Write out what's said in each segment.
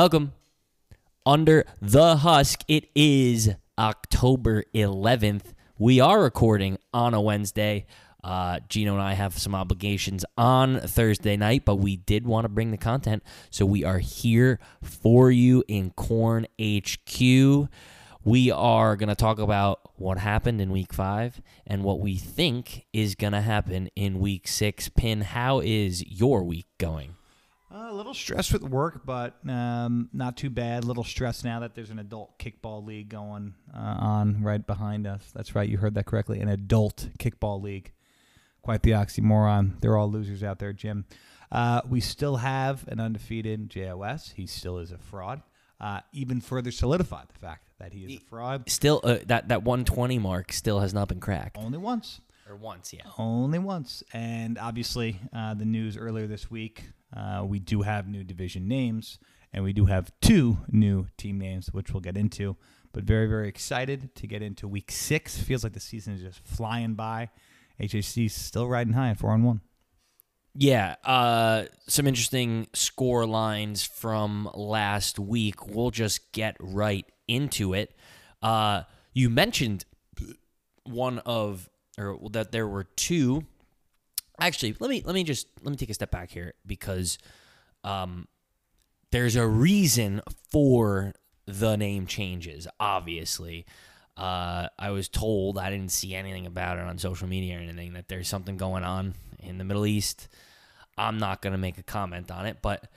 Welcome. Under the Husk, it is October 11th. We are recording on a Wednesday. Uh, Gino and I have some obligations on Thursday night, but we did want to bring the content. So we are here for you in Corn HQ. We are going to talk about what happened in week five and what we think is going to happen in week six. Pin, how is your week going? A little stressed with work, but um, not too bad. A little stressed now that there's an adult kickball league going uh, on right behind us. That's right, you heard that correctly. An adult kickball league. Quite the oxymoron. They're all losers out there, Jim. Uh, we still have an undefeated JOS. He still is a fraud. Uh, even further solidified the fact that he is a fraud. Still, uh, that, that 120 mark still has not been cracked. Only once. Or once, yeah. Only once. And obviously, uh, the news earlier this week, uh, we do have new division names, and we do have two new team names, which we'll get into. But very, very excited to get into week six. Feels like the season is just flying by. HHC still riding high at four on one. Yeah, uh, some interesting score lines from last week. We'll just get right into it. Uh, you mentioned one of, or that there were two. Actually, let me let me just let me take a step back here because um, there's a reason for the name changes. Obviously, uh, I was told I didn't see anything about it on social media or anything that there's something going on in the Middle East. I'm not going to make a comment on it, but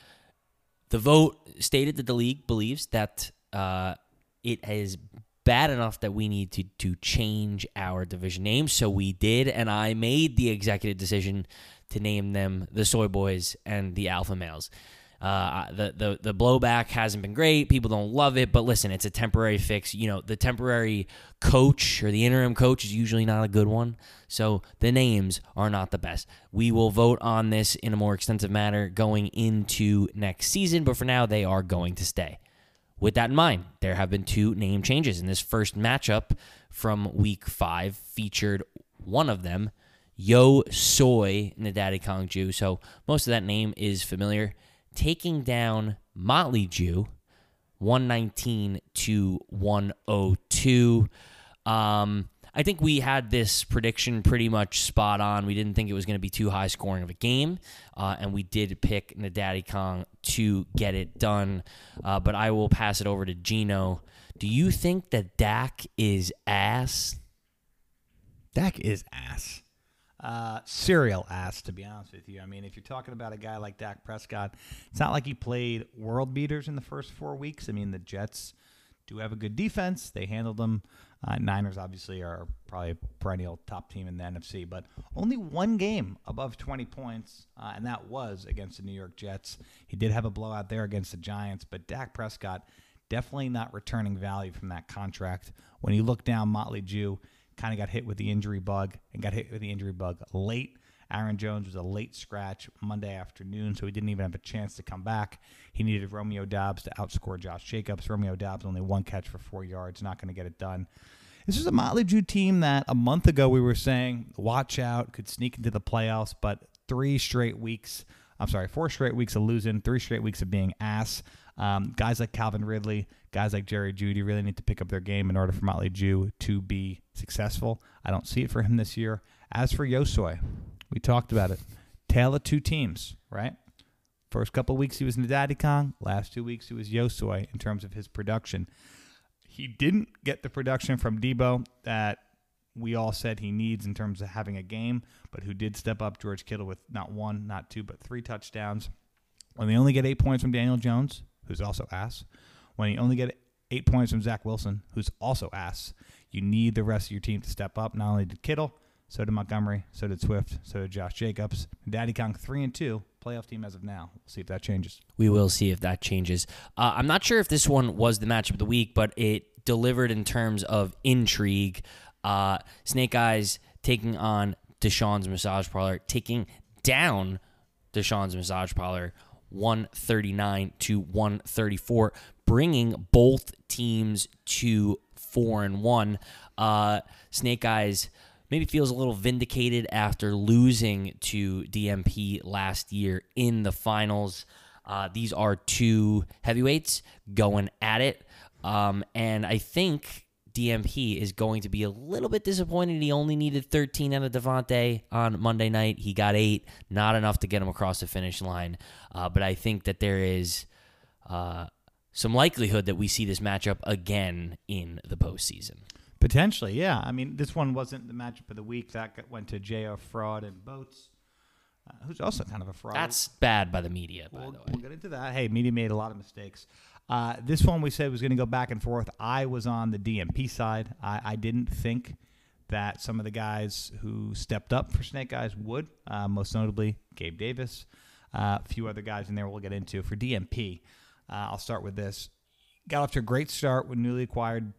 the vote stated that the league believes that uh, it is bad enough that we need to to change our division name. So we did, and I made the executive decision to name them the Soy Boys and the Alpha Males. Uh, the, the the blowback hasn't been great. People don't love it, but listen, it's a temporary fix. You know, the temporary coach or the interim coach is usually not a good one. So the names are not the best. We will vote on this in a more extensive manner going into next season, but for now, they are going to stay. With that in mind, there have been two name changes, and this first matchup from week five featured one of them, Yo Soy Nadati Kong Ju. So most of that name is familiar taking down Motley Jew 119 to 102. Um, I think we had this prediction pretty much spot on. We didn't think it was going to be too high scoring of a game, uh, and we did pick Nadati Kong to get it done. Uh, but I will pass it over to Gino. Do you think that Dak is ass? Dak is ass uh, serial ass, to be honest with you. I mean, if you're talking about a guy like Dak Prescott, it's not like he played world beaters in the first four weeks. I mean, the Jets do have a good defense. They handled them. Uh, Niners obviously are probably a perennial top team in the NFC, but only one game above 20 points, uh, and that was against the New York Jets. He did have a blowout there against the Giants, but Dak Prescott definitely not returning value from that contract. When you look down Motley Jew, kind of got hit with the injury bug and got hit with the injury bug late. Aaron Jones was a late scratch Monday afternoon, so he didn't even have a chance to come back. He needed Romeo Doubs to outscore Josh Jacobs. Romeo Doubs only one catch for four yards, not going to get it done. This is a Motley Jew team that a month ago we were saying, watch out, could sneak into the playoffs, but three straight weeks, I'm sorry, four straight weeks of losing, three straight weeks of being ass. Um, guys like Calvin Ridley, guys like Jerry Jeudy really need to pick up their game in order for Motley Jew to be successful. I don't see it for him this year. As for Yosoy, we talked about it. Tale of two teams, right? First couple weeks he was Nadati Kong. Last two weeks he was Yosoy in terms of his production. He didn't get the production from Deebo that we all said he needs in terms of having a game, but who did step up George Kittle with not one, not two, but three touchdowns. When they only get eight points from Daniel Jones, who's also ass, when you only get eight points from Zach Wilson, who's also ass, you need the rest of your team to step up. Not only did Kittle, so did Montgomery, so did Swift, so did Josh Jacobs. Daddy Kong three and two, playoff team as of now. We'll see if that changes. We will see if that changes. Uh, I'm not sure if this one was the matchup of the week, but it delivered in terms of intrigue. Uh, Snake Eyes taking on Deshaun's Massage Parlor, taking down Deshaun's Massage Parlor 139 to 134, bringing both teams to four and one. Uh, Snake Eyes maybe feels a little vindicated after losing to DMP last year in the finals. Uh, these are two heavyweights going at it. Um, and I think DMP is going to be a little bit disappointed. He only needed 13 out of Davante on Monday night. He got eight, not enough to get him across the finish line. Uh, but I think that there is uh, some likelihood that we see this matchup again in the postseason. Potentially, yeah. I mean, this one wasn't the matchup of the week. That got, went to JR Fraud and Boats, uh, who's also kind of a fraud. That's bad by the media, by we'll, the way. we'll get into that. Hey, media made a lot of mistakes. Uh, this one we said was going to go back and forth. I was on the DMP side. I, I didn't think that some of the guys who stepped up for Snake Eyes would, uh, most notably Gabe Davis, uh, a few other guys in there we'll get into. For DMP, uh, I'll start with this. Got off to a great start with newly acquired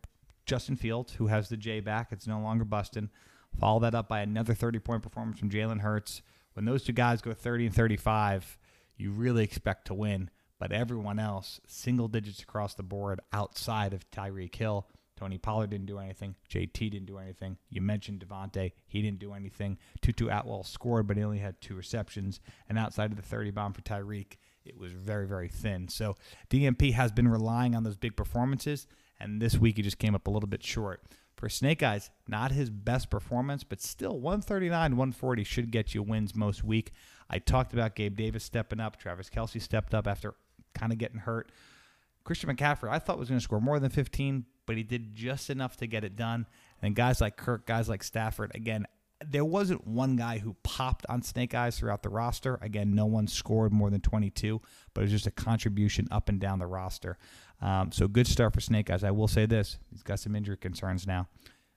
Justin Fields, who has the J back. It's no longer busting. Follow that up by another 30 point performance from Jalen Hurts. When those two guys go 30 and 35, you really expect to win. But everyone else, single digits across the board outside of Tyreek Hill. Tony Pollard didn't do anything. JT didn't do anything. You mentioned Davante. He didn't do anything. Tutu Atwell scored, but he only had two receptions. And outside of the 30 bomb for Tyreek, it was very, very thin. So DMP has been relying on those big performances and this week he just came up a little bit short. For Snake Eyes, not his best performance, but still 139, 140 should get you wins most week. I talked about Gabe Davis stepping up. Travis Kelce stepped up after kind of getting hurt. Christian McCaffrey, I thought was going to score more than 15, but he did just enough to get it done. And guys like Kirk, guys like Stafford, again, there wasn't one guy who popped on Snake Eyes throughout the roster. Again, no one scored more than 22, but it was just a contribution up and down the roster. Um, so good start for Snake Eyes. I will say this: he's got some injury concerns now.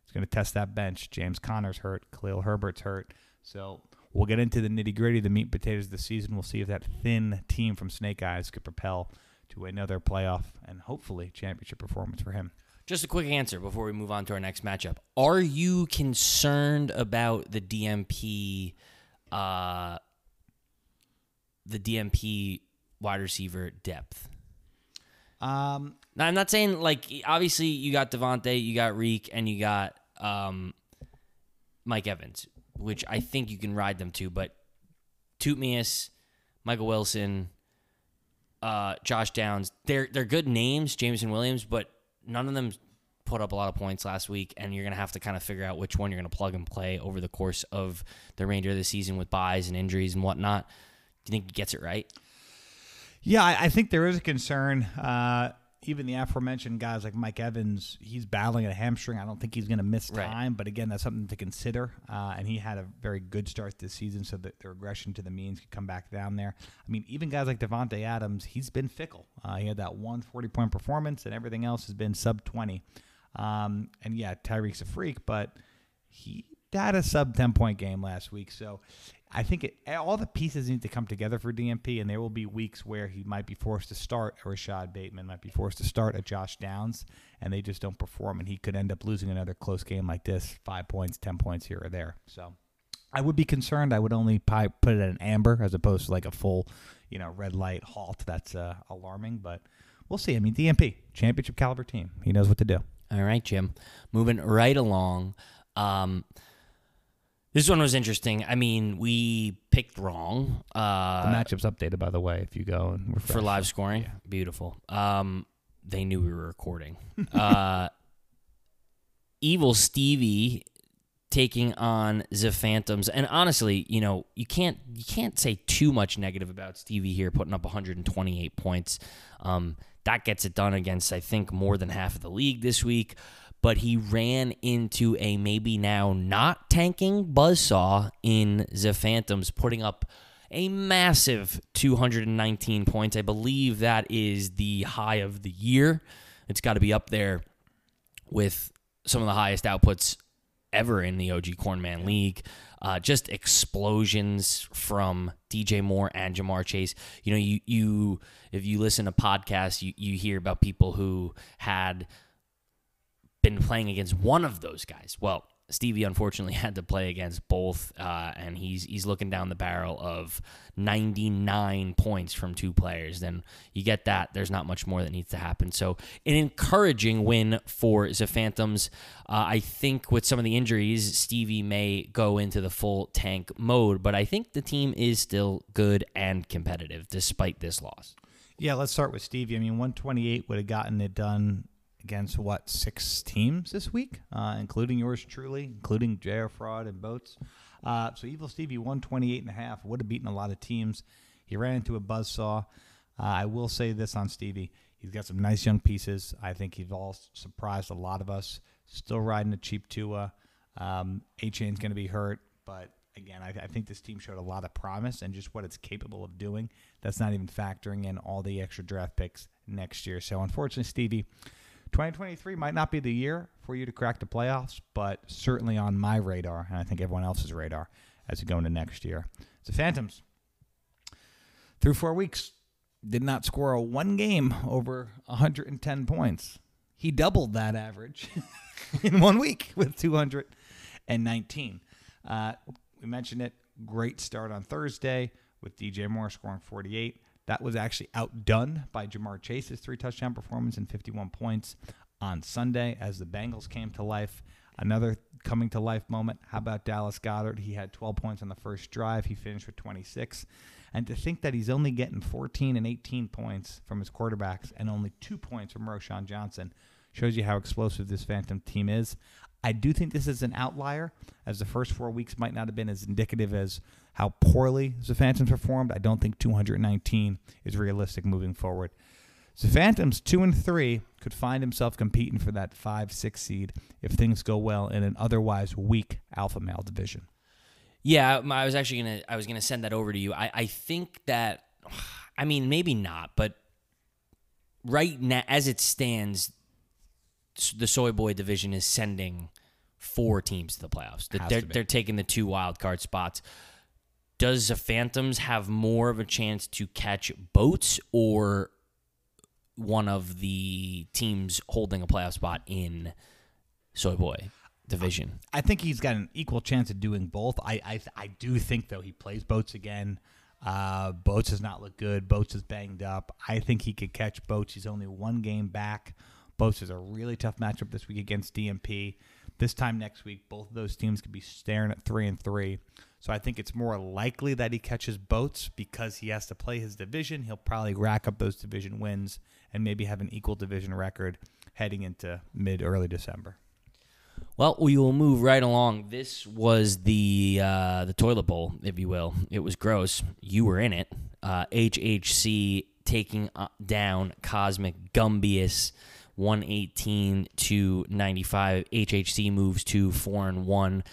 He's going to test that bench. James Conner's hurt. Khalil Herbert's hurt. So we'll get into the nitty gritty, the meat and potatoes of the season. We'll see if that thin team from Snake Eyes could propel to another playoff and hopefully championship performance for him. Just a quick answer before we move on to our next matchup. Are you concerned about the DMP, uh, the DMP wide receiver depth? Um, now, I'm not saying like obviously you got Davante, you got Reek, and you got um, Mike Evans, which I think you can ride them to. But Tootmius, Michael Wilson, uh, Josh Downs, they're they're good names, Jameson Williams, but none of them put up a lot of points last week, and you're gonna have to kind of figure out which one you're gonna plug and play over the course of the remainder of the season with buys and injuries and whatnot. Do you think he gets it right? Yeah, I, I think there is a concern. Uh, even the aforementioned guys like Mike Evans, he's battling a hamstring. I don't think he's going to miss Right. time, but again, that's something to consider. Uh, and he had a very good start this season, so that the regression to the means could come back down there. I mean, even guys like Davante Adams, he's been fickle. Uh, he had that one 40 point performance, and everything else has been sub 20. Um, and yeah, Tyreek's a freak, but he had a sub 10 point game last week. So I think it, all the pieces need to come together for DMP, and there will be weeks where he might be forced to start a Rashod Bateman, might be forced to start a Josh Downs, and they just don't perform, and he could end up losing another close game like this, five points, ten points here or there. So I would be concerned. I would only put it an amber as opposed to like a full, you know, red light halt. That's uh, alarming, but we'll see. I mean, DMP, championship caliber team. He knows what to do. All right, Jim. Moving right along. Um, this one was interesting. I mean, we picked wrong Uh, The matchup's updated, by the way, if you go and refresh. for live scoring. Beautiful. Um, they knew we were recording. uh, Evil Stevie taking on the Phantoms, and honestly, you know, you can't you can't say too much negative about Stevie here, putting up 128 points. Um, that gets it done against I think more than half of the league this week. But he ran into a maybe now not tanking buzzsaw in the Phantoms, putting up a massive 219 points. I believe that is the high of the year. It's got to be up there with some of the highest outputs ever in the OG Cornman League. Uh, just explosions from DJ Moore and Ja'Marr Chase. You know, you you if you listen to podcasts, you you hear about people who had been playing against one of those guys. Well, Stevie unfortunately had to play against both, uh, and he's he's looking down the barrel of 99 points from two players. Then you get that. There's not much more that needs to happen. So an encouraging win for the Phantoms. Uh, I think with some of the injuries, Stevie may go into the full tank mode, but I think the team is still good and competitive despite this loss. Yeah, let's start with Stevie. I mean, 128 would have gotten it done against what six teams this week, uh, including yours truly, including JR Fraud and Boats. Uh, so Evil Stevie 128 and a half would have beaten a lot of teams. He ran into a buzzsaw. Uh, I will say this on Stevie: he's got some nice young pieces. I think he's all surprised a lot of us. Still riding a cheap Tua. Um, Achane's going to be hurt, but again, I, I, think this team showed a lot of promise and just what it's capable of doing. That's not even factoring in all the extra draft picks next year. So, unfortunately, Stevie, 2023 might not be the year for you to crack the playoffs, but certainly on my radar, and I think everyone else's radar as we go into next year. It's The Phantoms, through four weeks, did not score a one game over 110 points. He doubled that average in one week with 219. Uh, we mentioned it. Great start on Thursday with DJ Moore scoring 48. That was actually outdone by Ja'Marr Chase's three touchdown performance and 51 points on Sunday as the Bengals came to life. Another coming to life moment. How about Dallas Goedert? He had 12 points on the first drive. He finished with 26. And to think that he's only getting 14 and 18 points from his quarterbacks and only two points from Roschon Johnson shows you how explosive this Phantom team is. I do think this is an outlier, as the first four weeks might not have been as indicative as how poorly the Phantoms performed. I don't think 219 is realistic moving forward. The Phantoms, two and three, could find himself competing for that five, six seed if things go well in an otherwise weak alpha male division. Yeah, I was actually gonna I was gonna send that over to you. I, I think that I mean maybe not, but right now as it stands, the Soy Boy division is sending four teams to the playoffs. They're they're taking the two wild card spots. Does the Phantoms have more of a chance to catch boats or one of the teams holding a playoff spot in Soy Boy division? I think he's got an equal chance of doing both. I I, I do think though he plays boats again. Uh, Boats does not look good. Boats is banged up. I think he could catch Boats. He's only one game back Boats is a really tough matchup this week against DMP. This time next week, both of those teams could be staring at three and three. So I think it's more likely that he catches Boats because he has to play his division. He'll probably rack up those division wins and maybe have an equal division record heading into mid early December. Well, we will move right along. This was the uh, the toilet bowl, if you will. It was gross. You were in it. Uh, HHC taking uh, down Cosmic Gumbius. 118 to 95. HHC moves to 4 and 1.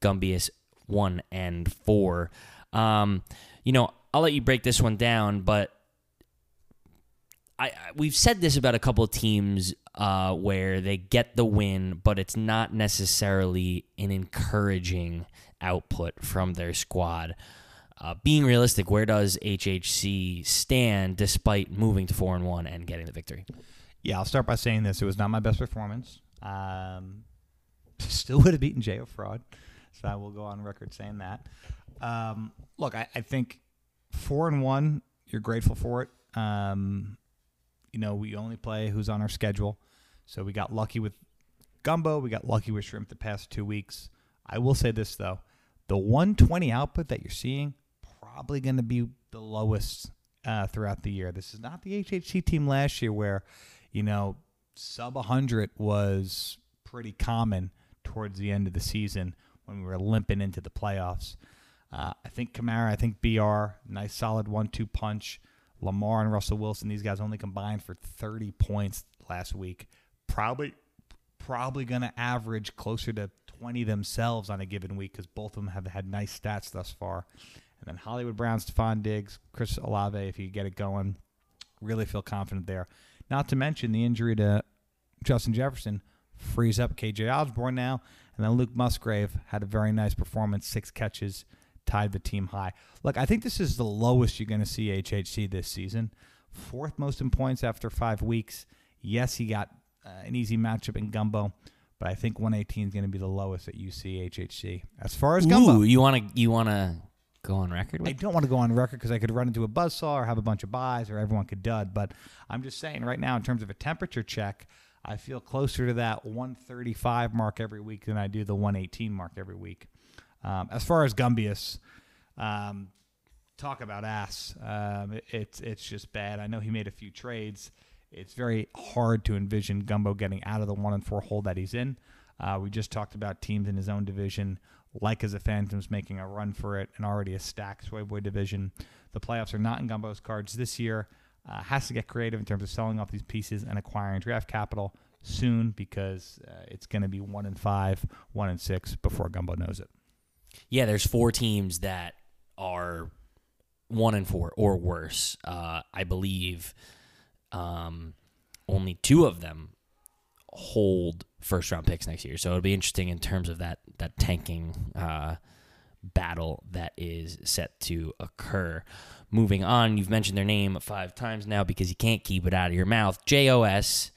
Gumbius 1 and 4. Um, you know, I'll let you break this one down, but I, we've said this about a couple of teams uh, where they get the win, but it's not necessarily an encouraging output from their squad. Uh, being realistic, where does HHC stand despite moving to four and one and getting the victory? Yeah, I'll start by saying this. It was not my best performance. Um, still would have beaten JO Fraud. So I will go on record saying that. Um, look, I, I, think four and one, you're grateful for it. Um, you know, we only play who's on our schedule. So we got lucky with gumbo. We got lucky with shrimp the past two weeks. I will say this, though. The 120 output that you're seeing, probably going to be the lowest uh, throughout the year. This is not the HHC team last year where you know, sub 100 was pretty common towards the end of the season when we were limping into the playoffs. Uh, I think Kamara, I think BR, nice solid one two punch. Lamar and Russell Wilson, these guys only combined for 30 points last week. Probably probably going to average closer to 20 themselves on a given week because both of them have had nice stats thus far. And then Hollywood Brown, Stefon Diggs, Chris Olave, if you get it going, really feel confident there. Not to mention the injury to Justin Jefferson frees up KJ Osborn now. And then Luke Musgrave had a very nice performance, six catches, tied the team high. Look, I think this is the lowest you're going to see HHC this season. Fourth most in points after five weeks. Yes, he got uh, an easy matchup in Gumbo, but I think 118 is going to be the lowest that you see HHC. As far as Gumbo, Ooh, you want to you want to go on record with? I don't want to go on record because I could run into a buzzsaw or have a bunch of buys or everyone could dud. But I'm just saying right now, in terms of a temperature check, I feel closer to that 135 mark every week than I do the 118 mark every week. Um, as far as Gumbius, um, talk about ass. Um, it, it's it's just bad. I know he made a few trades. It's very hard to envision Gumbo getting out of the one and four hole that he's in. Uh, we just talked about teams in his own division, like as the Phantoms making a run for it, and already a stacked Soy Boy division. The playoffs are not in Gumbo's cards this year. Uh, has to get creative in terms of selling off these pieces and acquiring draft capital soon because uh, it's going to be one and five, one and six before Gumbo knows it. Yeah, there's four teams that are one and four or worse. Uh, I believe um, only two of them hold first round picks next year. So it'll be interesting in terms of that that tanking uh, battle that is set to occur. Moving on, you've mentioned their name five times now because you can't keep it out of your mouth. JOS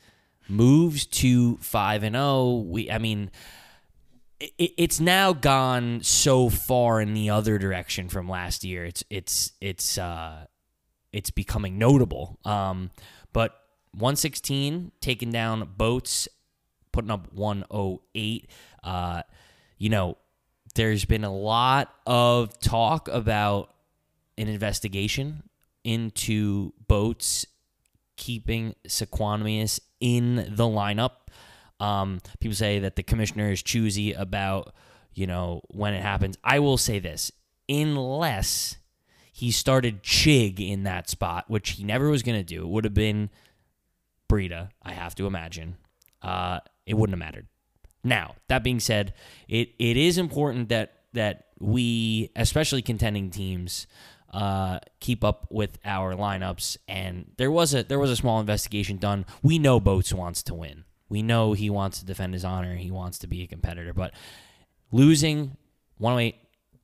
moves to five and zero. Oh. We, I mean it, it's now gone so far in the other direction from last year. It's it's it's uh, it's becoming notable. Um, but 116 taking down boats, putting up 108. Uh, you know, there's been a lot of talk about an investigation into boats keeping Sequanimus in the lineup um, people say that the commissioner is choosy about, you know, when it happens. I will say this, unless he started Chig in that spot, which he never was going to do, it would have been Breida, I have to imagine. Uh, it wouldn't have mattered. Now, that being said, it, it is important that that we, especially contending teams, uh, keep up with our lineups. And there was a there was a small investigation done. We know Boats wants to win. We know he wants to defend his honor. He wants to be a competitor. But losing 108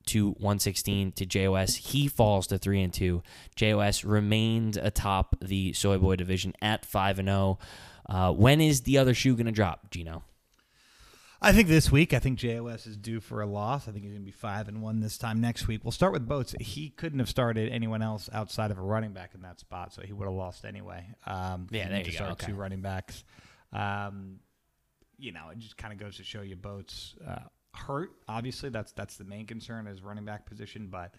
to 116 to JOS, he falls to 3 and 2. JOS remains atop the Soy Boy division at 5 and 0. Uh, when is the other shoe going to drop, Gino? I think this week. I think JOS is due for a loss. I think he's going to be five and one this time next week. We'll start with Boats. He couldn't have started anyone else outside of a running back in that spot, so he would have lost anyway. Um, yeah, there you go. Okay. Two running backs. Um, you know, it just kind of goes to show you boats uh, hurt. Obviously, that's that's the main concern is running back position. But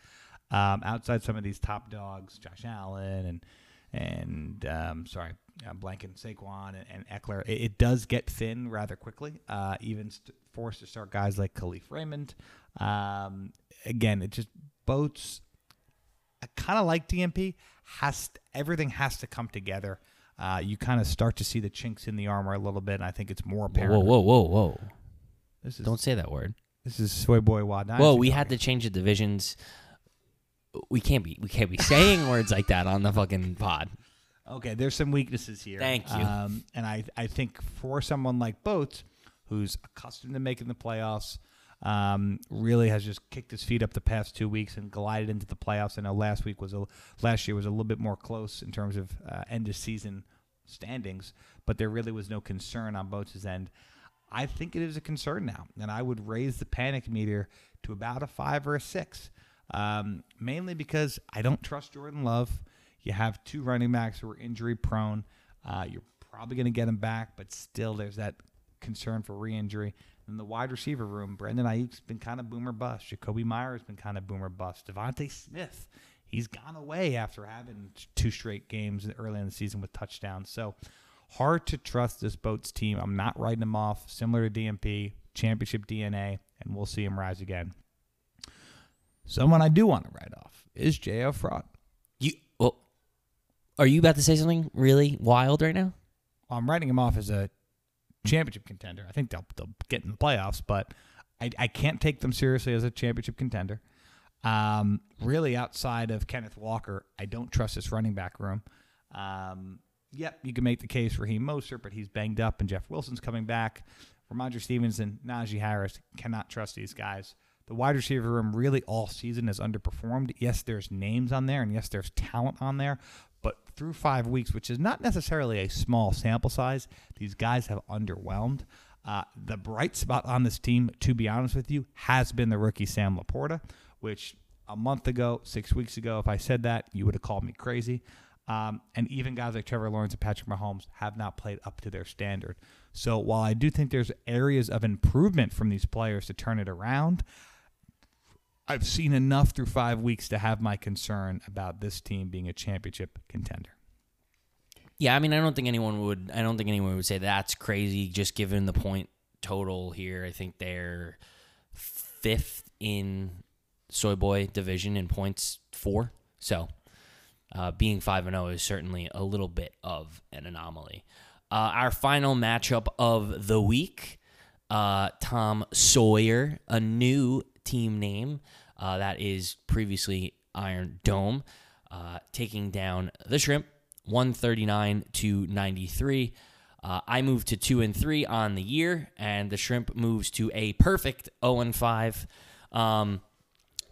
um, outside some of these top dogs, Josh Allen and and um, sorry, uh, Blanken, Saquon, and, and Ekeler, it, it, does get thin rather quickly. Uh, even st- forced to start guys like Kalif Raymond. Um, again, it just boats. I kind of like DMP. Has to, everything has to come together uh, you kind of start to see the chinks in the armor a little bit, and I think it's more apparent. Whoa, whoa, whoa, whoa! This is don't say that word. This is Soy Boy Wad. Well, we had to change the divisions. We can't be we can't be saying words like that on the fucking pod. Okay, there's some weaknesses here. Thank you. Um, and I I think for someone like Boats, who's accustomed to making the playoffs, um, really has just kicked his feet up the past two weeks and glided into the playoffs. I know last week was a last year was a little bit more close in terms of uh, end of season standings, but there really was no concern on Boats' end. I think it is a concern now, and I would raise the panic meter to about a five or a six, um, mainly because I don't trust Jordan Love. You have two running backs who are injury prone. Uh, you're probably going to get them back, but still, there's that concern for re-injury. In the wide receiver room, Brandon Aiyuk's been kind of boomer bust. Jakobi Meyers been kind of boomer bust. DeVonta Smith, he's gone away after having two straight games early in the season with touchdowns. So hard to trust this boats team. I'm not writing them off. Similar to DMP, championship DNA, and we'll see him rise again. Someone I do want to write off is J.O. Fraud. You well, are you about to say something really wild right now? I'm writing him off as a championship contender. I think they'll they'll get in the playoffs, but I, I can't take them seriously as a championship contender. Um, really, outside of Kenneth Walker, I don't trust this running back room. Um, yep, you can make the case for Raheem Mostert, but he's banged up, and Jeff Wilson's coming back. Rhamondre Stevenson, Najee Harris cannot trust these guys. The wide receiver room really all season has underperformed. Yes, there's names on there, and yes, there's talent on there, but through five weeks, which is not necessarily a small sample size, these guys have underwhelmed. Uh, the bright spot on this team, to be honest with you, has been the rookie Sam LaPorta, which a month ago, six weeks ago, if I said that, you would have called me crazy. Um, and even guys like Trevor Lawrence and Patrick Mahomes have not played up to their standard. So while I do think there's areas of improvement from these players to turn it around, I've seen enough through five weeks to have my concern about this team being a championship contender. Yeah, I mean, I don't think anyone would. I don't think anyone would say that's crazy. Just given the point total here, I think they're fifth in soy boy division in points four. So, uh, being five and zero is certainly a little bit of an anomaly. Uh, our final matchup of the week, uh, Tom Sawyer, a new team name uh, that is previously Iron Dome, uh, taking down the Shrimp 139 to 93. Uh, I moved to 2 and 3 on the year, and the Shrimp moves to a perfect 0 and 5. Um,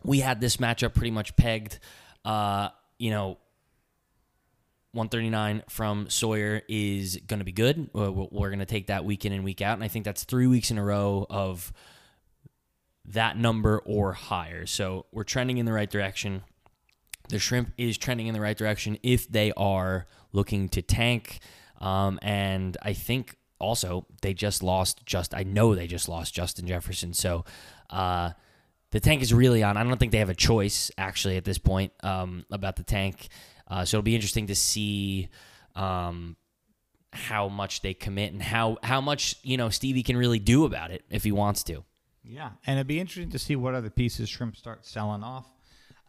we had this matchup pretty much pegged. Uh, you know, 139 from Sawyer is going to be good. We're going to take that week in and week out. And I think that's three weeks in a row of that number or higher. So we're trending in the right direction. The shrimp is trending in the right direction if they are looking to tank. Um, and I think also they just lost just, I know they just lost Justin Jefferson. So uh, the tank is really on. I don't think they have a choice actually at this point um, about the tank. Uh, so it'll be interesting to see um, how much they commit and how how much you know Stevie can really do about it if he wants to. Yeah, and it'd be interesting to see what other pieces Shrimp start selling off.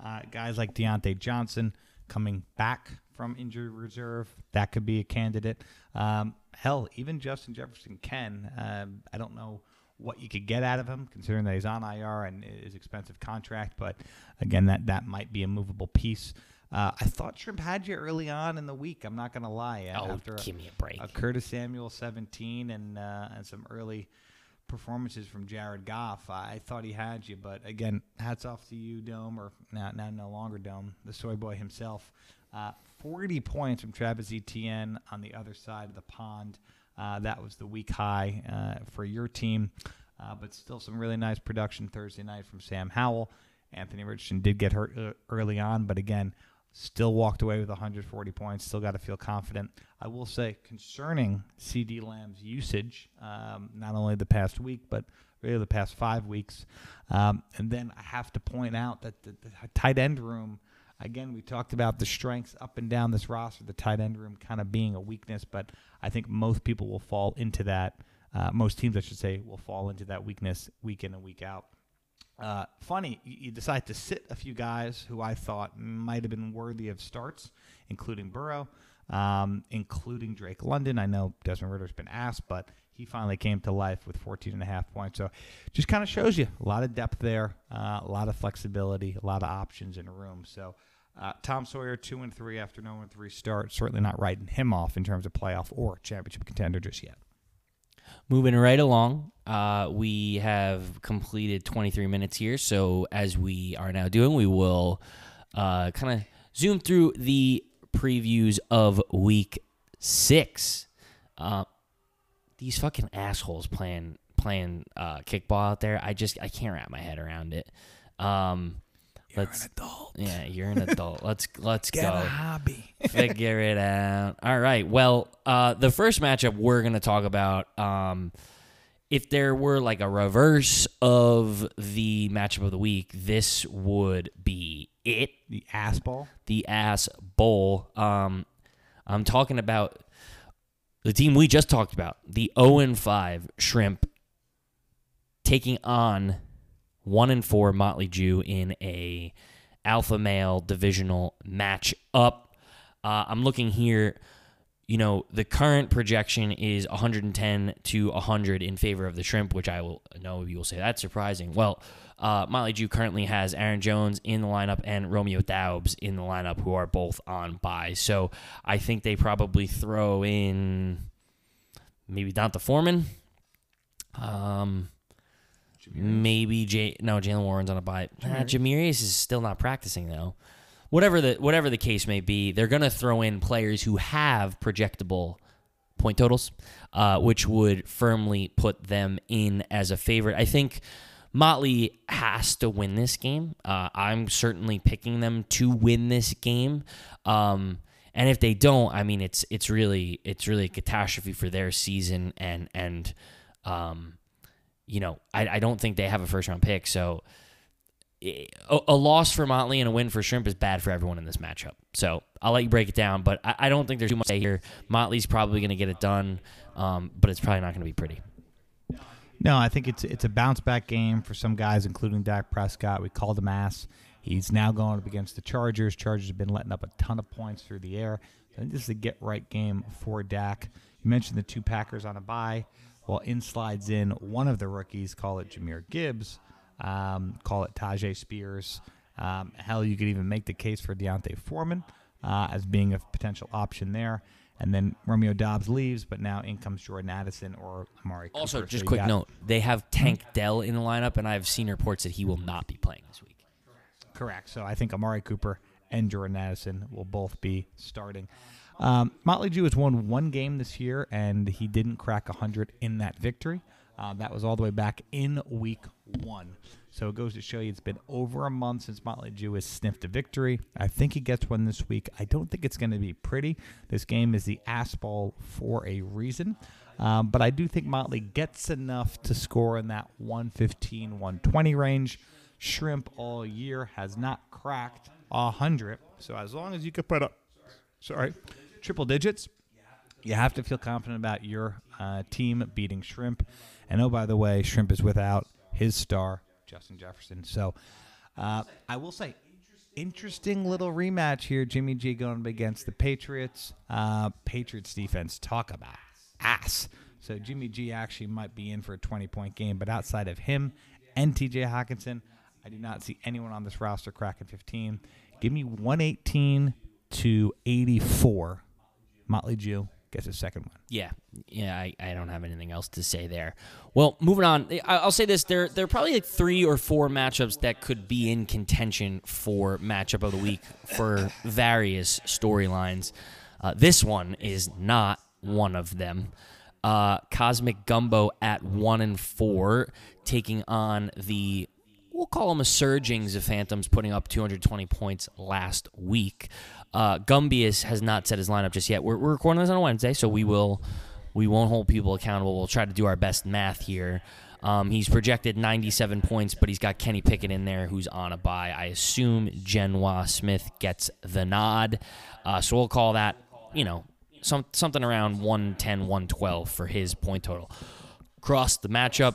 Uh, guys like Diontae Johnson coming back from injury reserve, that could be a candidate. Um, hell, even Justin Jefferson can. Um, I don't know what you could get out of him, considering that he's on IR and his expensive contract. But again, that that might be a movable piece. Uh, I thought Shrimp had you early on in the week. I'm not going to lie. Oh, After give a, me a break. A Curtis Samuel 17 and uh, and some early performances from Jared Goff. I thought he had you, but again, hats off to you, Dome, or now, now no longer Dome, the soy boy himself. Uh, 40 points from Travis Etienne on the other side of the pond. Uh, that was the week high uh, for your team, uh, but still some really nice production Thursday night from Sam Howell. Anthony Richardson did get hurt uh, early on, but again, Still walked away with 140 points. Still got to feel confident. I will say, concerning CeeDee Lamb's usage, um, not only the past week, but really the past five weeks. Um, and then I have to point out that the, the, tight end room, again, we talked about the strengths up and down this roster, the tight end room kind of being a weakness, but I think most people will fall into that. Uh, most teams, I should say, will fall into that weakness week in and week out. Uh, funny, you decide to sit a few guys who I thought might have been worthy of starts, including Burrow, um, including Drake London. I know Desmond Ridder's been asked, but he finally came to life with 14 and a half points. So just kind of shows you a lot of depth there, uh, a lot of flexibility, a lot of options in a room. So uh, Tom Sawyer, two and three after no and three start. Certainly not writing him off in terms of playoff or championship contender just yet. Moving right along, uh, we have completed 23 minutes here. So, as we are now doing, we will uh, kind of zoom through the previews of week six. Uh, these fucking assholes playing playing uh, kickball out there. I just I can't wrap my head around it. Um, you're let's, an adult. Yeah, you're an adult. let's let's Get go. a hobby. Figure it out. All right. Well, uh, the first matchup we're gonna talk about. Um, if there were like a reverse of the matchup of the week, this would be it. The ass ball. The ass bowl. Um, I'm talking about the team we just talked about, the 0 and 5 Shrimp, taking on one and four Motley Jew in a alpha male divisional match up. Uh, I'm looking here. You know, the current projection is 110 to 100 in favor of the shrimp, which I will know you will say that's surprising. Well, uh, Motley Jew currently has Aaron Jones in the lineup and Romeo Doubs in the lineup, who are both on bye. So I think they probably throw in maybe D'Onta Foreman. Um, Maybe Jay. No, Jaylen Warren's on a bye. Nah, Jamarius is still not practicing though. Whatever the whatever the case may be, they're gonna throw in players who have projectable point totals, uh, which would firmly put them in as a favorite. I think Motley has to win this game. Uh, I'm certainly picking them to win this game. Um, and if they don't, I mean, it's it's really it's really a catastrophe for their season and and um, you know, I, I don't think they have a first round pick. So a, a loss for Motley and a win for Shrimp is bad for everyone in this matchup. So I'll let you break it down, but I, I don't think there's too much to say here. Motley's probably going to get it done, um, but it's probably not going to be pretty. No, I think it's it's a bounce back game for some guys, including Dak Prescott. We called him ass. He's now going up against the Chargers. Chargers have been letting up a ton of points through the air. I think this is a get right game for Dak. You mentioned the two Packers on a bye. Well, in slides in one of the rookies, call it Jahmyr Gibbs, um, call it Tyjae Spears. Um, hell, you could even make the case for D'Onta Foreman uh, as being a potential option there. And then Romeo Doubs leaves, but now in comes Jordan Addison or Amari Cooper. Also, just you quick note: they have Tank Dell in the lineup, and I've seen reports that he will not be playing this week. Correct. So I think Amari Cooper and Jordan Addison will both be starting. Um, Motley Jew has won one game this year, and he didn't crack 100 in that victory. Uh, that was all the way back in week one. So it goes to show you it's been over a month since Motley Jew has sniffed a victory. I think he gets one this week. I don't think it's going to be pretty. This game is the ass ball for a reason. Um, but I do think Motley gets enough to score in that 115, 120 range. Shrimp all year has not cracked 100. So as long as you can put up, sorry, triple digits, you have to feel confident about your uh, team beating Shrimp. And oh, by the way, Shrimp is without his star, Justin Jefferson. So uh, I will say, interesting little rematch here. Jimmy G going against the Patriots. Uh, Patriots defense, talk about ass. So Jimmy G actually might be in for a 20 point game. But outside of him and TJ Hockenson, I do not see anyone on this roster cracking 15. Give me 118 to 84. Motley Jew gets a second one. Yeah, yeah, I, I don't have anything else to say there. Well, moving on, I'll say this: there there are probably like three or four matchups that could be in contention for matchup of the week for various storylines. Uh, this one is not one of them. Uh, Cosmic Gumbo at one and four, taking on the we'll call them a surgings of Phantoms putting up 220 points last week. Uh, Gumbius has not set his lineup just yet. We're, we're recording this on a Wednesday, so we will we won't hold people accountable. We'll try to do our best math here. Um, he's projected 97 points, but he's got Kenny Pickett in there, who's on a bye. I assume Genoa Smith gets the nod, uh, so we'll call that you know some something around 110, 112 for his point total. Across the matchup,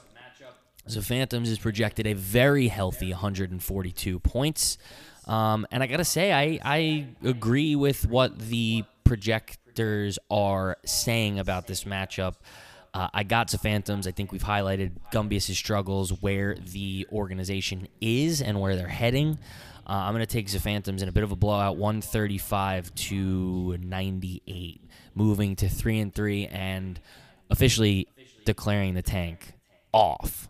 so Phantoms is projected a very healthy 142 points. Um, and I got to say, I, I agree with what the projectors are saying about this matchup. Uh, I got the Phantoms. I think we've highlighted Gumbius' struggles, where the organization is and where they're heading. Uh, I'm going to take the Phantoms in a bit of a blowout, 135 to 98, moving to three and three, and officially declaring the tank off.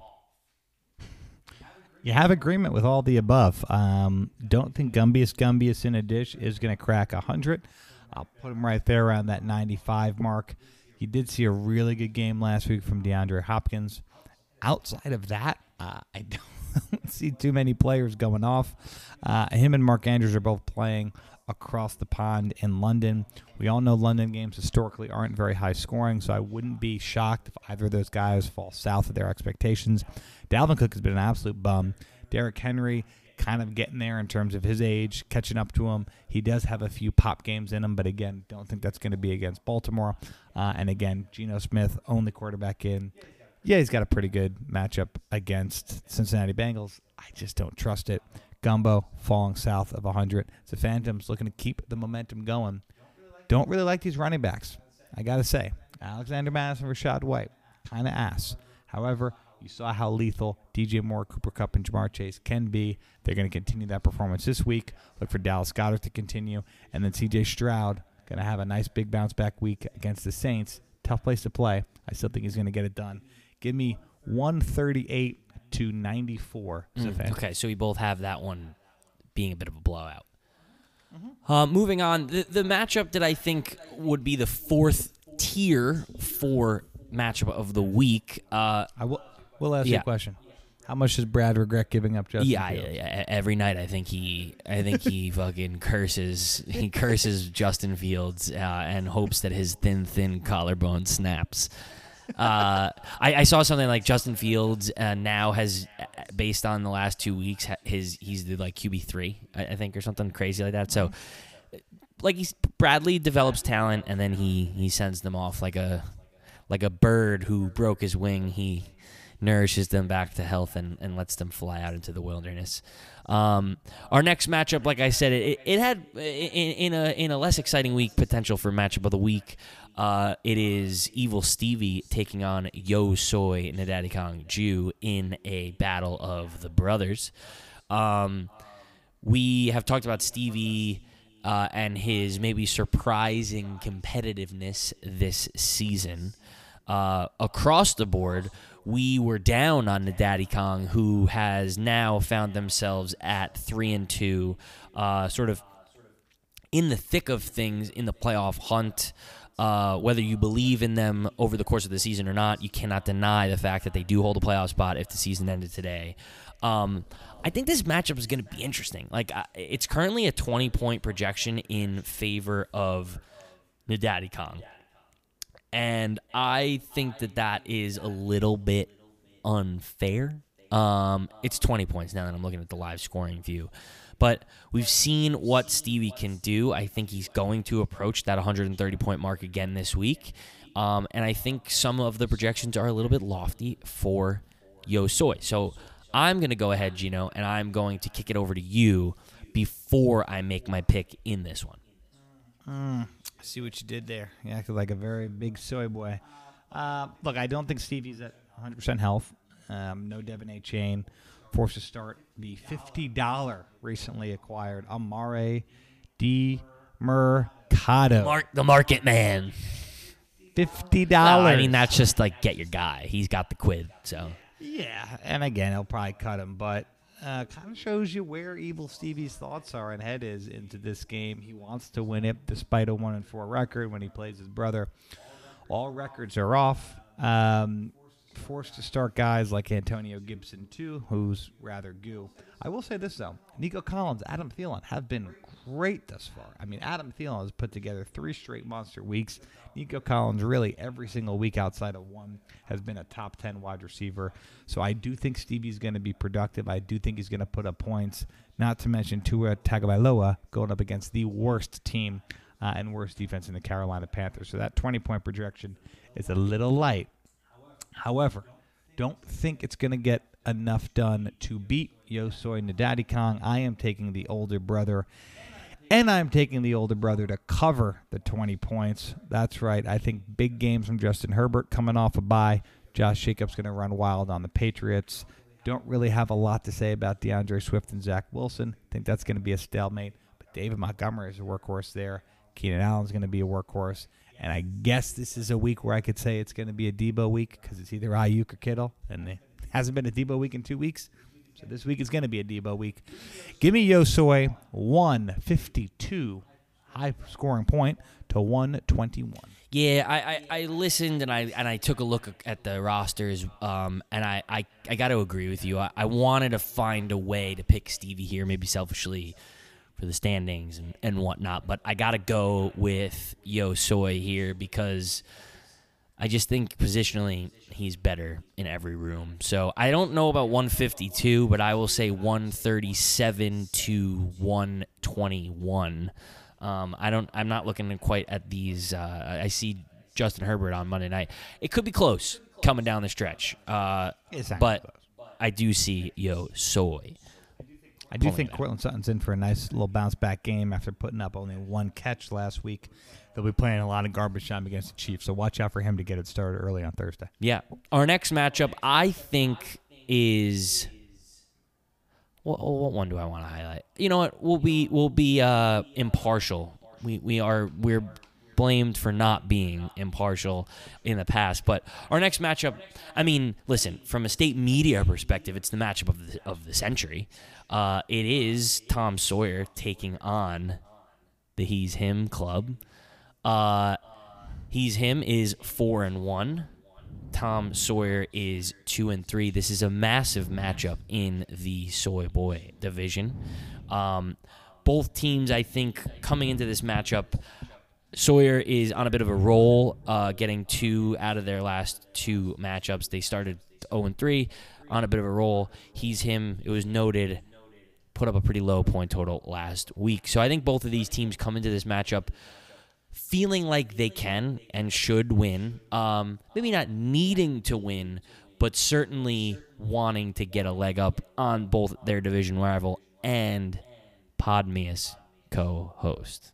You have agreement with all the above. Um, don't think Gumbius Gumbius in a dish is going to crack 100. I'll put him right there around that 95 mark. He did see a really good game last week from DeAndre Hopkins. Outside of that, uh, I don't see too many players going off. Uh, him and Mark Andrews are both playing across the pond in London. We all know London games historically aren't very high scoring, so I wouldn't be shocked if either of those guys fall south of their expectations. Dalvin Cook has been an absolute bum. Derrick Henry kind of getting there in terms of his age, catching up to him. He does have a few pop games in him, but again, don't think that's going to be against Baltimore. Uh, and again, Geno Smith, only quarterback in. Yeah, he's got a pretty good matchup against Cincinnati Bengals. I just don't trust it. Gumbo falling south of 100. The Phantoms looking to keep the momentum going. Don't really like these running backs. I got to say, Alexander Mattison, Rachaad White, kind of ass. However, you saw how lethal DJ Moore, Cooper Kupp, and Ja'Marr Chase can be. They're going to continue that performance this week. Look for Dallas Goedert to continue. And then CJ Stroud going to have a nice big bounce back week against the Saints. Tough place to play. I still think he's going to get it done. Give me 138 to 94. Mm, okay, so we both have that one being a bit of a blowout. Uh, moving on, the, the matchup that I think would be the fourth tier for matchup of the week. Uh, I will. We'll ask you a question. How much does Brad regret giving up Justin yeah, Fields? yeah, yeah, every night I think he, I think he fucking curses, he curses Justin Fields uh, and hopes that his thin, thin collarbone snaps. Uh, I, I saw something like Justin Fields uh, now has based on the last two weeks. His he's the like QB three, I, I think, or something crazy like that. So, like he's Bradley develops talent, and then he he sends them off like a like a bird who broke his wing. He nourishes them back to health and, and lets them fly out into the wilderness. Um, our next matchup, like I said, it, it had in, in a in a less exciting week potential for matchup of the week. Uh, it is Evil Stevie taking on Yo Soy Nadaddy Kong Jew in a battle of the brothers. Um, we have talked about Stevie uh, and his maybe surprising competitiveness this season. Uh, across the board, we were down on the Daddy Kong, who has now found themselves at three and two, uh, sort of in the thick of things in the playoff hunt. Uh, whether you believe in them over the course of the season or not, you cannot deny the fact that they do hold a playoff spot if the season ended today. Um, I think this matchup is going to be interesting. Like, uh, it's currently a 20 point projection in favor of Nadaddy Kong. And I think that that is a little bit unfair. Um, it's 20 points now that I'm looking at the live scoring view. But we've seen what Stevie can do. I think he's going to approach that 130 point mark again this week. Um, and I think some of the projections are a little bit lofty for Yo Soy. So I'm going to go ahead, Gino, and I'm going to kick it over to you before I make my pick in this one. I see what you did there. You acted like a very big soy boy. Uh, look, I don't think Stevie's at 100% health. Um, no De'Von Achane. Forced to start the $50 recently acquired Amare D. Mercado. Mark the market man. $50. No, I mean, that's just like get your guy. He's got the quid. So Yeah, and again, he'll probably cut him, but uh, kind of shows you where Evil Stevie's thoughts are and head is into this game. He wants to win it, despite a one and four record when he plays his brother. All records are off. Um, forced to start guys like Antonio Gibson too, who's rather goo. I will say this though: Nico Collins, Adam Thielen have been great thus far. I mean, Adam Thielen has put together three straight monster weeks. Nico Collins, really every single week outside of one, has been a top ten wide receiver. So I do think Stevie's going to be productive. I do think he's going to put up points. Not to mention Tua Tagovailoa going up against the worst team uh, and worst defense in the Carolina Panthers. So that 20 point projection is a little light. However, don't think it's going to get enough done to beat Nadaddy Kong. I am taking the older brother, and I'm taking the older brother to cover the 20 points. That's right. I think big games from Justin Herbert coming off a bye. Josh Jacobs going to run wild on the Patriots. Don't really have a lot to say about D'Andre Swift and Zach Wilson. think that's going to be a stalemate. But David Montgomery is a workhorse there. Keenan Allen's going to be a workhorse. And I guess this is a week where I could say it's going to be a Deebo week because it's either Aiyuk or Kittle. And it hasn't been a Deebo week in two weeks. So this week is going to be a Deebo week. Give me Yosoy 152, high scoring point, to 121. Yeah, I, I, I listened and I and I took a look at the rosters, um, and I, I, I got to agree with you. I, I wanted to find a way to pick Stevie here, maybe selfishly for the standings and, and whatnot, but I got to go with Yo Soy here because I just think positionally he's better in every room. So I don't know about 152, but I will say 137 to 121. Um, I don't. I'm not looking quite at these. Uh, I see Justin Herbert on Monday night. It could be close coming down the stretch. Uh, but. I do see Yo Soy. I do think. Courtland Sutton's in for a nice little bounce back game after putting up only one catch last week. They'll be playing a lot of garbage time against the Chiefs, so watch out for him to get it started early on Thursday. Yeah. Our next matchup, I think, is what, what one do I want to highlight? You know what? We'll be we'll be uh, impartial. We we are we're blamed for not being impartial in the past, but our next matchup. I mean, listen, from a state media perspective, it's the matchup of the of the century. Uh, it is Tom Sawyer taking on the He's Him Club. Uh, He's Him is four and one. Tom Sawyer is two and three. This is a massive matchup in the Soy Boy division. Um, both teams, I think, coming into this matchup, Sawyer is on a bit of a roll, uh, getting two out of their last two matchups. They started 0 and 3, on a bit of a roll. He's him. It was noted. Put up a pretty low point total last week. So I think both of these teams come into this matchup feeling like they can and should win. Um, maybe not needing to win, but certainly wanting to get a leg up on both their division rival and Podmius co-host.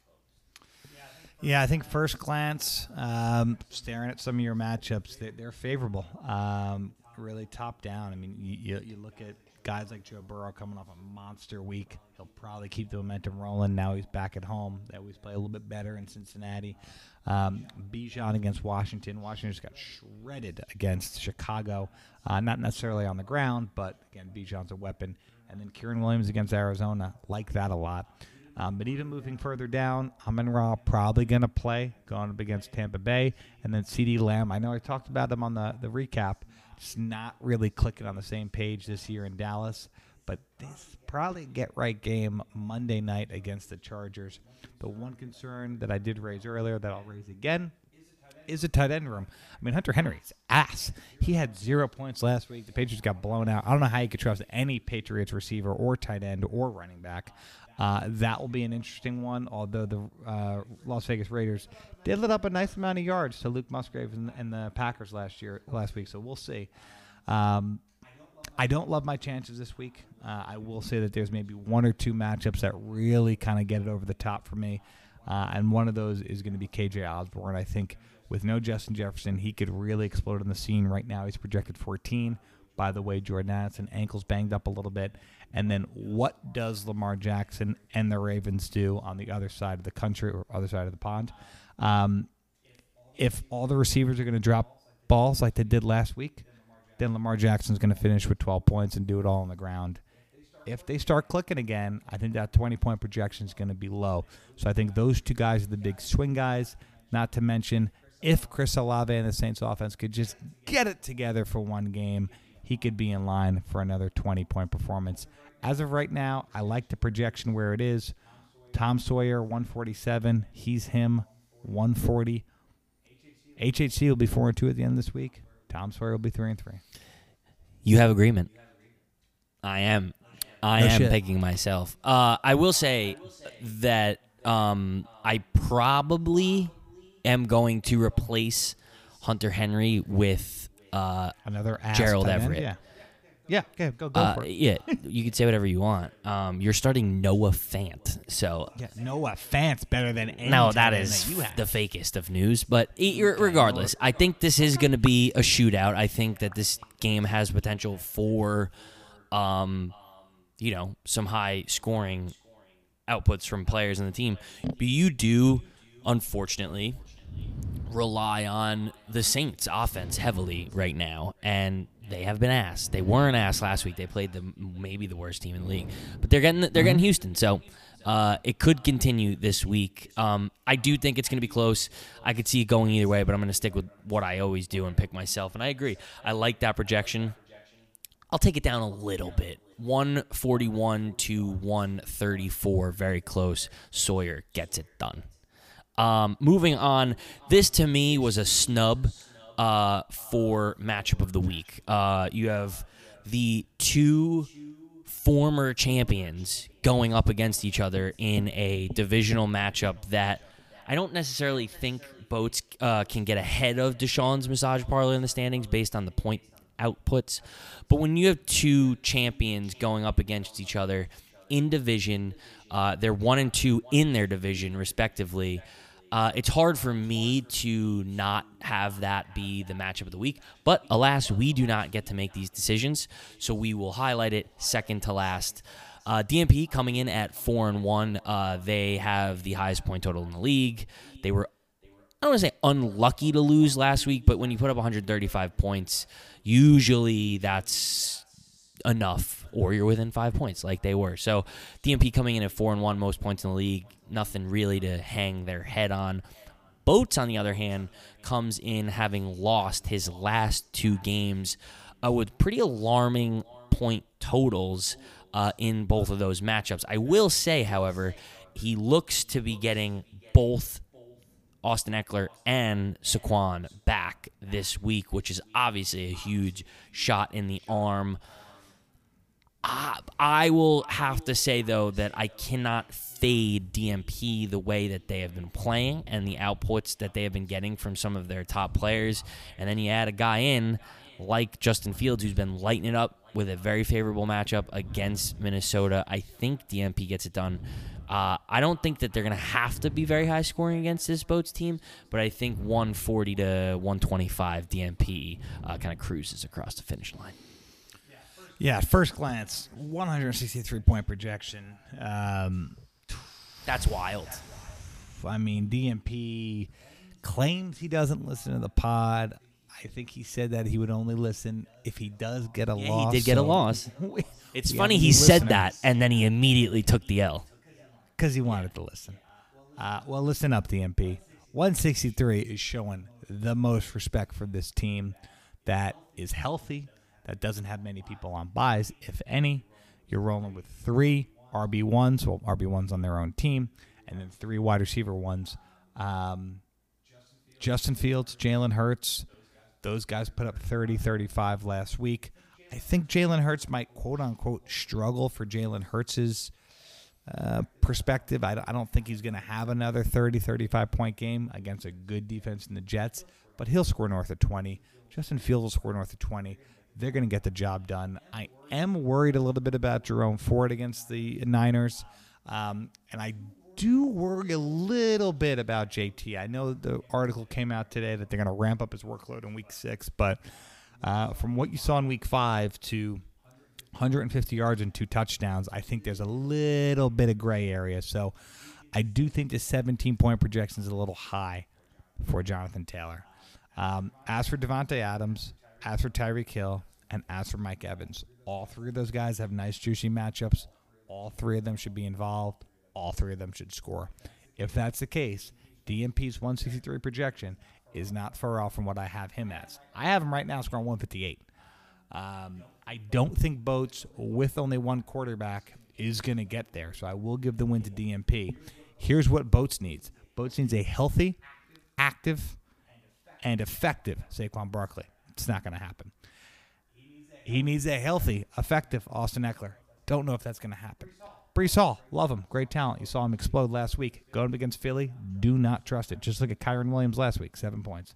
Yeah, I think first glance, um, staring at some of your matchups, they're, they're favorable. Um, really top down. I mean, you, you, you look at guys like Joe Burrow coming off a monster week. He'll probably keep the momentum rolling. Now he's back at home. They always play a little bit better in Cincinnati. Um, Bijan against Washington. Washington just got shredded against Chicago. Uh, not necessarily on the ground, but again, Bijan's a weapon. And then Kyren Williams against Arizona. Like that a lot. Um, but even moving further down, Amon Ra probably going to play going up against Tampa Bay. And then CeeDee Lamb, I know I talked about them on the, the recap, just not really clicking on the same page this year in Dallas. But this probably get right game Monday night against the Chargers. The one concern that I did raise earlier that I'll raise again is a tight end room. I mean, Hunter Henry's ass. He had zero points last week. The Patriots got blown out. I don't know how you could trust any Patriots receiver or tight end or running back. Uh, that will be an interesting one. Although the uh, Las Vegas Raiders did let up a nice amount of yards to Luke Musgrave and, and the Packers last year, last week, so we'll see. Um, I don't love my chances this week. Uh, I will say that there's maybe one or two matchups that really kind of get it over the top for me, uh, and one of those is going to be KJ Osborn. I think with no Justin Jefferson, he could really explode on the scene. Right now, he's projected 14. By the way, Jordan Addison ankles banged up a little bit. And then what does Lamar Jackson and the Ravens do on the other side of the country or other side of the pond? Um, if all the receivers are going to drop balls like they did last week, then Lamar Jackson's going to finish with 12 points and do it all on the ground. If they start clicking again, I think that 20 point projection is going to be low. So I think those two guys are the big swing guys. Not to mention, if Chris Olave and the Saints offense could just get it together for one game, he could be in line for another 20 point performance. As of right now, I like the projection where it is. Tom Sawyer 147, he's him 140. HHC will be 4 and 2 at the end of this week. Tom Sawyer will be 3 and 3. You have agreement. I am. I No am shit. picking myself. Uh, I will say that um, I probably am going to replace Hunter Henry with uh, Another Gerald end, Everett. Yeah. Yeah, okay, go go uh, for it. yeah. You can say whatever you want. Um, you're starting Noah Fant, so Yeah, Noah Fant's better than any no, that is that the fakest of news. But ir- regardless, I think this is going to be a shootout. I think that this game has potential for, um, you know, some high scoring outputs from players in the team. But you do, unfortunately, rely on the Saints offense heavily right now, and they have been asked. They weren't asked last week. They played the maybe the worst team in the league, but they're getting they're getting Houston. So uh, it could continue this week. Um, I do think it's going to be close. I could see it going either way, but I'm going to stick with what I always do and pick myself. And I agree. I like that projection. I'll take it down a little bit. 141 to 134, very close. Sawyer gets it done. Um, moving on, this to me was a snub uh, for matchup of the week. Uh, you have the two former champions going up against each other in a divisional matchup that I don't necessarily think Boats uh, can get ahead of Deshaun's massage parlor in the standings based on the point outputs. But when you have two champions going up against each other in division, uh, they're one and two in their division, respectively. Uh, it's hard for me to not have that be the matchup of the week, but alas, we do not get to make these decisions, so we will highlight it second to last. Uh, DMP coming in at four and one. Uh, they have the highest point total in the league. They were I don't want to say unlucky to lose last week, but when you put up 135 points, usually that's enough, or you're within five points, like they were. So DMP coming in at four and one, most points in the league, nothing really to hang their head on. Boats, on the other hand, comes in having lost his last two games uh, with pretty alarming point totals uh, in both of those matchups. I will say, however, he looks to be getting both Austin Ekeler and Saquon back this week, which is obviously a huge shot in the arm. I, will have to say though that I cannot fade DMP the way that they have been playing and the outputs that they have been getting from some of their top players. And then you add a guy in like Justin Fields who's been lighting it up with a very favorable matchup against Minnesota. I think DMP gets it done. Uh, I don't think that they're going to have to be very high scoring against this Boats team, but I think 140 to 125 DMP uh, kind of cruises across the finish line. Yeah, at first glance, 163 point projection. Um, That's wild. I mean, DMP claims he doesn't listen to the pod. I think he said that he would only listen if he does get a Yeah, loss. he did get a loss. we- It's we funny he said listeners. that and then he immediately took the L. because he wanted to listen. Uh, well, listen up, DMP. 163 is showing the most respect for this team that is healthy, that doesn't have many people on buys, if any. You're rolling with three RB1s, well, RB1s on their own team, and then three wide receiver ones. Um, Justin Fields, Jalen Hurts, those guys put up 30, 35 last week. I think Jalen Hurts might quote unquote struggle for Jalen Hurts's uh, perspective. I, I don't think he's going to have another 30, 35 point game against a good defense in the Jets, but he'll score north of 20. Justin Fields will score north of 20. They're going to get the job done. I am worried a little bit about Jerome Ford against the Niners, um, and I do worry a little bit about JT. I know the article came out today that they're going to ramp up his workload in week six, but uh, from what you saw in week five to 150 yards and two touchdowns. I think there's a little bit of gray area. So I do think the 17 point projection is a little high for Jonathan Taylor. Um, as for Davante Adams, as for Tyreek Hill, and as for Mike Evans, all three of those guys have nice, juicy matchups. All three of them should be involved. All three of them should score. If that's the case, DMP's 163 projection is not far off from what I have him as. I have him right now scoring 158. Um, I don't think Boats, with only one quarterback, is going to get there. So I will give the win to DMP. Here's what Boats needs Boats needs a healthy, active, and effective Saquon Barkley. It's not going to happen. He needs a healthy, effective Austin Ekeler. Don't know if that's going to happen. Breece Hall, love him, great talent. You saw him explode last week. Going against Philly, do not trust it. Just look at Kyren Williams last week, seven points.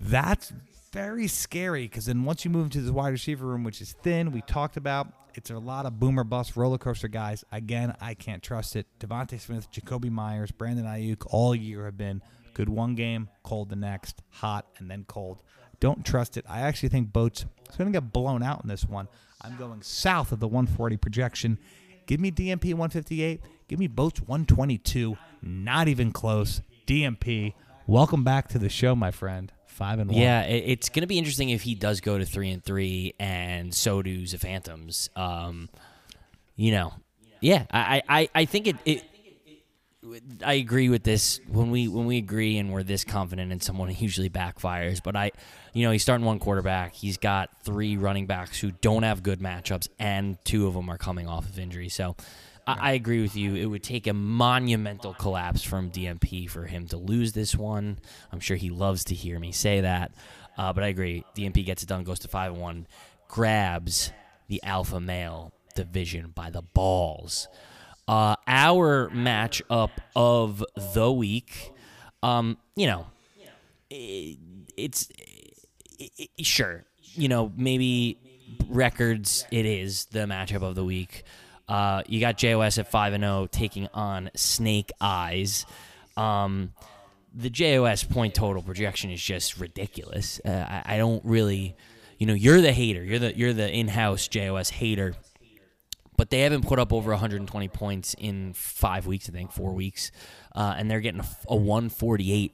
That's very scary because then once you move into this wide receiver room, which is thin, we talked about, it's a lot of boomer bust roller coaster guys. Again, I can't trust it. DeVonta Smith, Jakobi Meyers, Brandon Aiyuk all year have been good one game, cold the next, hot, and then cold. Don't trust it. I actually think Boats is going to get blown out in this one. I'm going south of the 140 projection. Give me DMP 158. Give me Boats 122. Not even close. DMP. Welcome back to the show, my friend. Five and one. Yeah, it's going to be interesting if he does go to three and three, and so do the Phantoms. Um, you know, yeah, I, I, I think it, it. I agree with this. When we when we agree and we're this confident in someone, it usually backfires. But I, you know, he's starting one quarterback. He's got three running backs who don't have good matchups, and two of them are coming off of injury. So. I I agree with you. It would take a monumental collapse from DMP for him to lose this one. I'm sure he loves to hear me say that, uh, but I agree. DMP gets it done, goes to five and one, grabs the alpha male division by the balls. Uh, our matchup of the week, um, you know, it, it's it, it- sure, you know, maybe records. It is the matchup of the week. Uh, you got JOS at five and zero taking on Snake Eyes. Um, the JOS point total projection is just ridiculous. Uh, I, I don't really, you know, you're the hater. You're the you're the in-house JOS hater but they haven't put up over 120 points in five weeks, I think, four weeks, uh, and they're getting a, a 148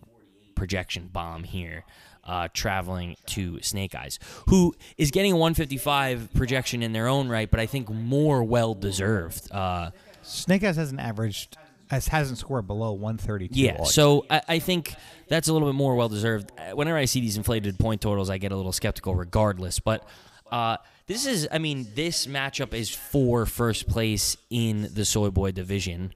projection bomb here, uh, traveling to Snake Eyes, who is getting a 155 projection in their own right, but I think more well deserved. Uh, Snake Eyes hasn't averaged, has, hasn't scored below 132. yeah, so I, I think that's a little bit more well deserved. Whenever I see these inflated point totals, I get a little skeptical, regardless. But uh, this is, I mean, this matchup is for first place in the Soy Boy division.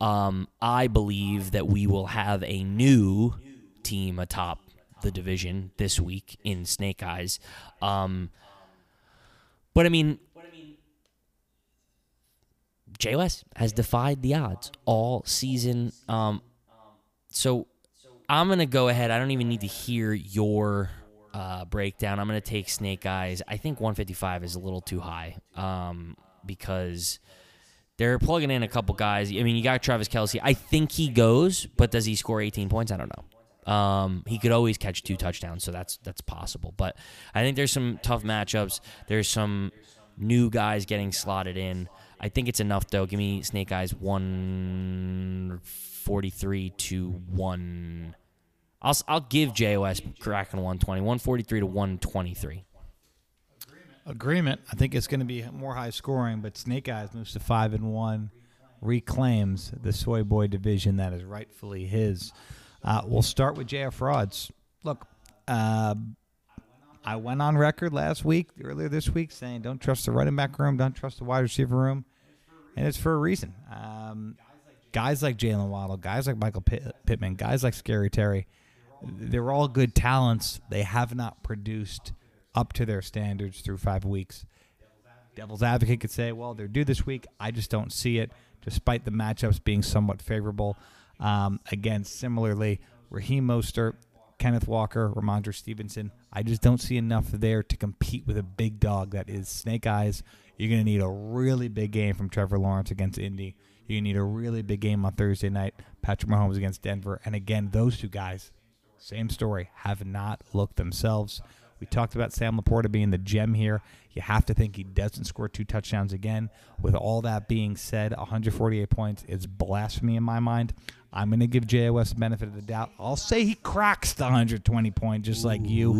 Um, I believe that we will have a new team atop the division this week in Snake Eyes. Um, but I mean, JOS has defied the odds all season. Um, so I'm gonna go ahead. I don't even need to hear your uh, breakdown. I'm gonna take Snake Eyes. I think 155 is a little too high um, because they're plugging in a couple guys. I mean, you got Travis Kelce. I think he goes, but does he score 18 points? I don't know. Um, he could always catch two touchdowns, so that's that's possible. But I think there's some tough matchups. There's some new guys getting slotted in. I think it's enough though. Give me Snake Eyes 143 to 1 I'll I'll give JOS cracking 120. 143 to 123. Agreement. I think it's going to be more high scoring, but Snake Eyes moves to five and one, reclaims the Soy Boy division that is rightfully his. Uh, we'll start with JF Frauds. Look, uh, I went on record last week, earlier this week, saying don't trust the running back room, don't trust the wide receiver room, and it's for a reason. Um, guys like Jaylen Waddle, guys like Michael Pitt- Pittman, guys like Scary Terry, they're all good talents. They have not produced up to their standards through five weeks. Devil's advocate could say, well, they're due this week. I just don't see it, despite the matchups being somewhat favorable. Um, again, similarly, Raheem Mostert, Kenneth Walker, Rhamondre Stevenson. I just don't see enough there to compete with a big dog that is Snake Eyes. You're going to need a really big game from Trevor Lawrence against Indy. To need a really big game on Thursday night, Patrick Mahomes against Denver. And again, those two guys, same story, have not looked themselves. We talked about Sam Laporta being the gem here. You have to think he doesn't score two touchdowns again. With all that being said, 148 points is blasphemy in my mind. I'm going to give JOS the benefit of the doubt. I'll say he cracks the 120 point just like you.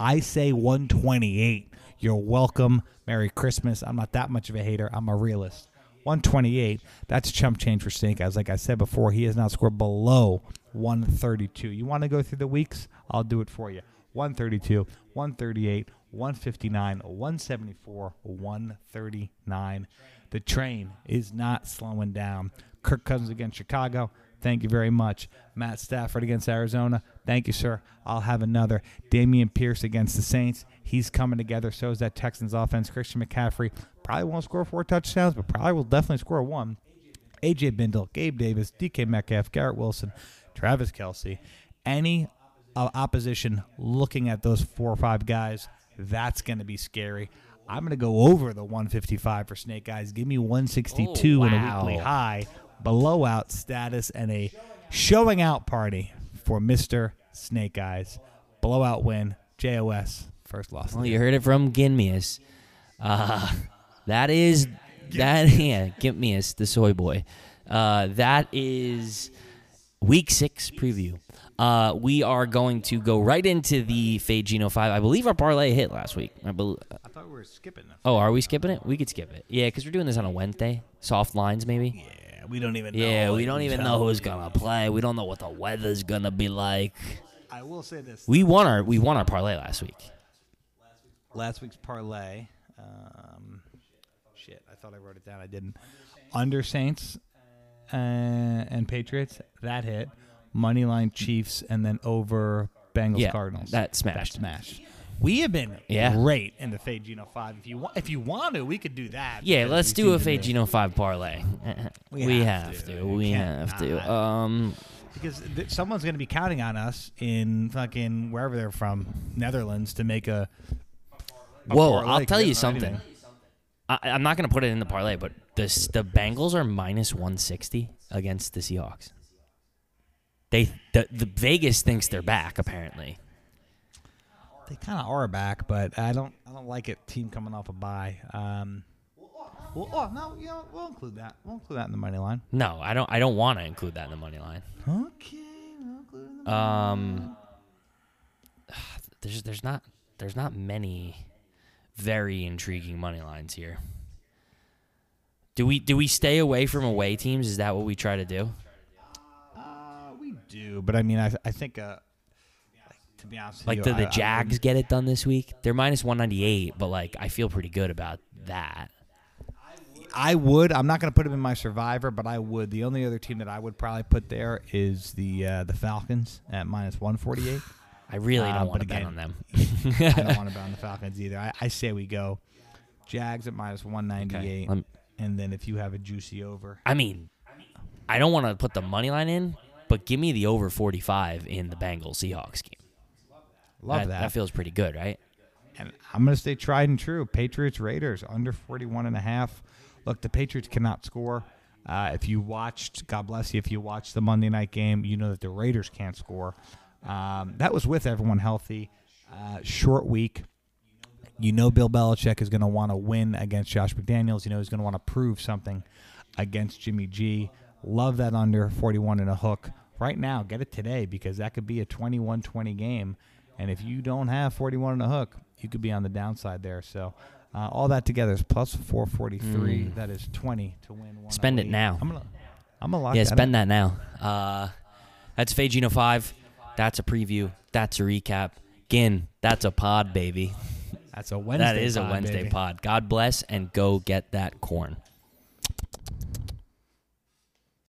I say 128. You're welcome. Merry Christmas. I'm not that much of a hater. I'm a realist. 128. That's chump change for Eyes. Like I said before, he has not scored below 132. You want to go through the weeks? I'll do it for you. 132, 138, 159, 174, 139. The train is not slowing down. Kirk Cousins against Chicago. Thank you very much. Matt Stafford against Arizona. Thank you, sir. I'll have another. Dameon Pierce against the Saints. He's coming together. So is that Texans offense. Christian McCaffrey probably won't score four touchdowns, but probably will definitely score one. AJ Bindle, Gabe Davis, DK Metcalf, Garrett Wilson, Travis Kelce. Any uh, opposition looking at those four or five guys, that's going to be scary. I'm going to go over the 155 for Snake Eyes. Give me 162 Oh, and a weekly high, blowout status, and a showing out party for Mr. Snake Eyes. Blowout win. JOS. First loss. Well, you heard it from Ginmius. Uh, that is that yeah, Ginmius, the soy boy. Uh, that is week six preview. Uh, we are going to go right into the Fade Geno five. I believe our parlay hit last week. I believe. I thought we were skipping them. Oh, are we skipping it? We could skip it. Yeah, because we're doing this on a Wednesday. Soft lines, maybe. Yeah, we don't even know. Yeah, we don't even know who's gonna play. We don't know what the weather's gonna be like. I will say this. We won our we won our parlay last week. Last week's parlay. Um, shit, I thought I wrote it down. I didn't. Under Saints uh, and Patriots, that hit. Moneyline Chiefs, and then over Bengals Yeah, Cardinals. that smashed. smash. We have been Yeah. great in the Fade Geno Five. If you want, if you want to, we could do that. Yeah, let's do a Fade Geno five parlay. We We, have have, to. to. We have to. Um, because th- someone's going to be counting on us in fucking wherever they're from, Netherlands, to make a. whoa! parlay, I'll tell you something. I, I'm not gonna put it in the parlay, but this the Bengals are minus 160 against the Seahawks. They the, the Vegas thinks they're back apparently. They kind of are back, but I don't. I don't like it. Team coming off a bye. Um, well, oh no, you know, we'll include that. We'll include that in the money line. No, I don't. I don't want to include that in the money line. Okay, we'll include it in the Um, there's there's not there's not many very intriguing money lines here. Do we do we stay away from away teams? Is that what we try to do? Uh, we do, but I mean, I, I think, uh, like, to be honest, with Like, you, did the I Jags wouldn't- get it done this week? They're minus one ninety eight, but like I feel pretty good about that. I would. I'm not going to put him in my survivor, but I would. The only other team that I would probably put there is the uh, the Falcons at minus 148. I really Uh, don't want but to bet on them. I don't want to bet on the Falcons either. I, I say we go Jags at minus 198, lem- and then if you have a juicy over, I mean, I don't want to put the money line in, but give me the over 45 in the Bengals Seahawks game. love that. That feels pretty good, right? And I'm going to stay tried and true. Patriots Raiders under 41 and a half. Look, the Patriots cannot score. Uh, if you watched, God bless you, if you watched the Monday night game, you know that the Raiders can't score. Um, that was with everyone healthy. Uh, short week. You know Bill Belichick is going to want to win against Josh McDaniels. You know he's going to want to prove something against Jimmy G. Love that under 41 and a hook. Right now, get it today because that could be a 21-20 game. And if you don't have 41 and a hook, you could be on the downside there. So uh, all that together is plus 443. That is 20 to win. Mm. Spend it now. I'm gonna, I'm gonna lock yeah, that spend that now. Uh, that's Fagino 5. That's a preview. That's a recap. Gin, that's a pod, baby. That's a Wednesday. that is a Wednesday baby. pod. God bless and go get that corn.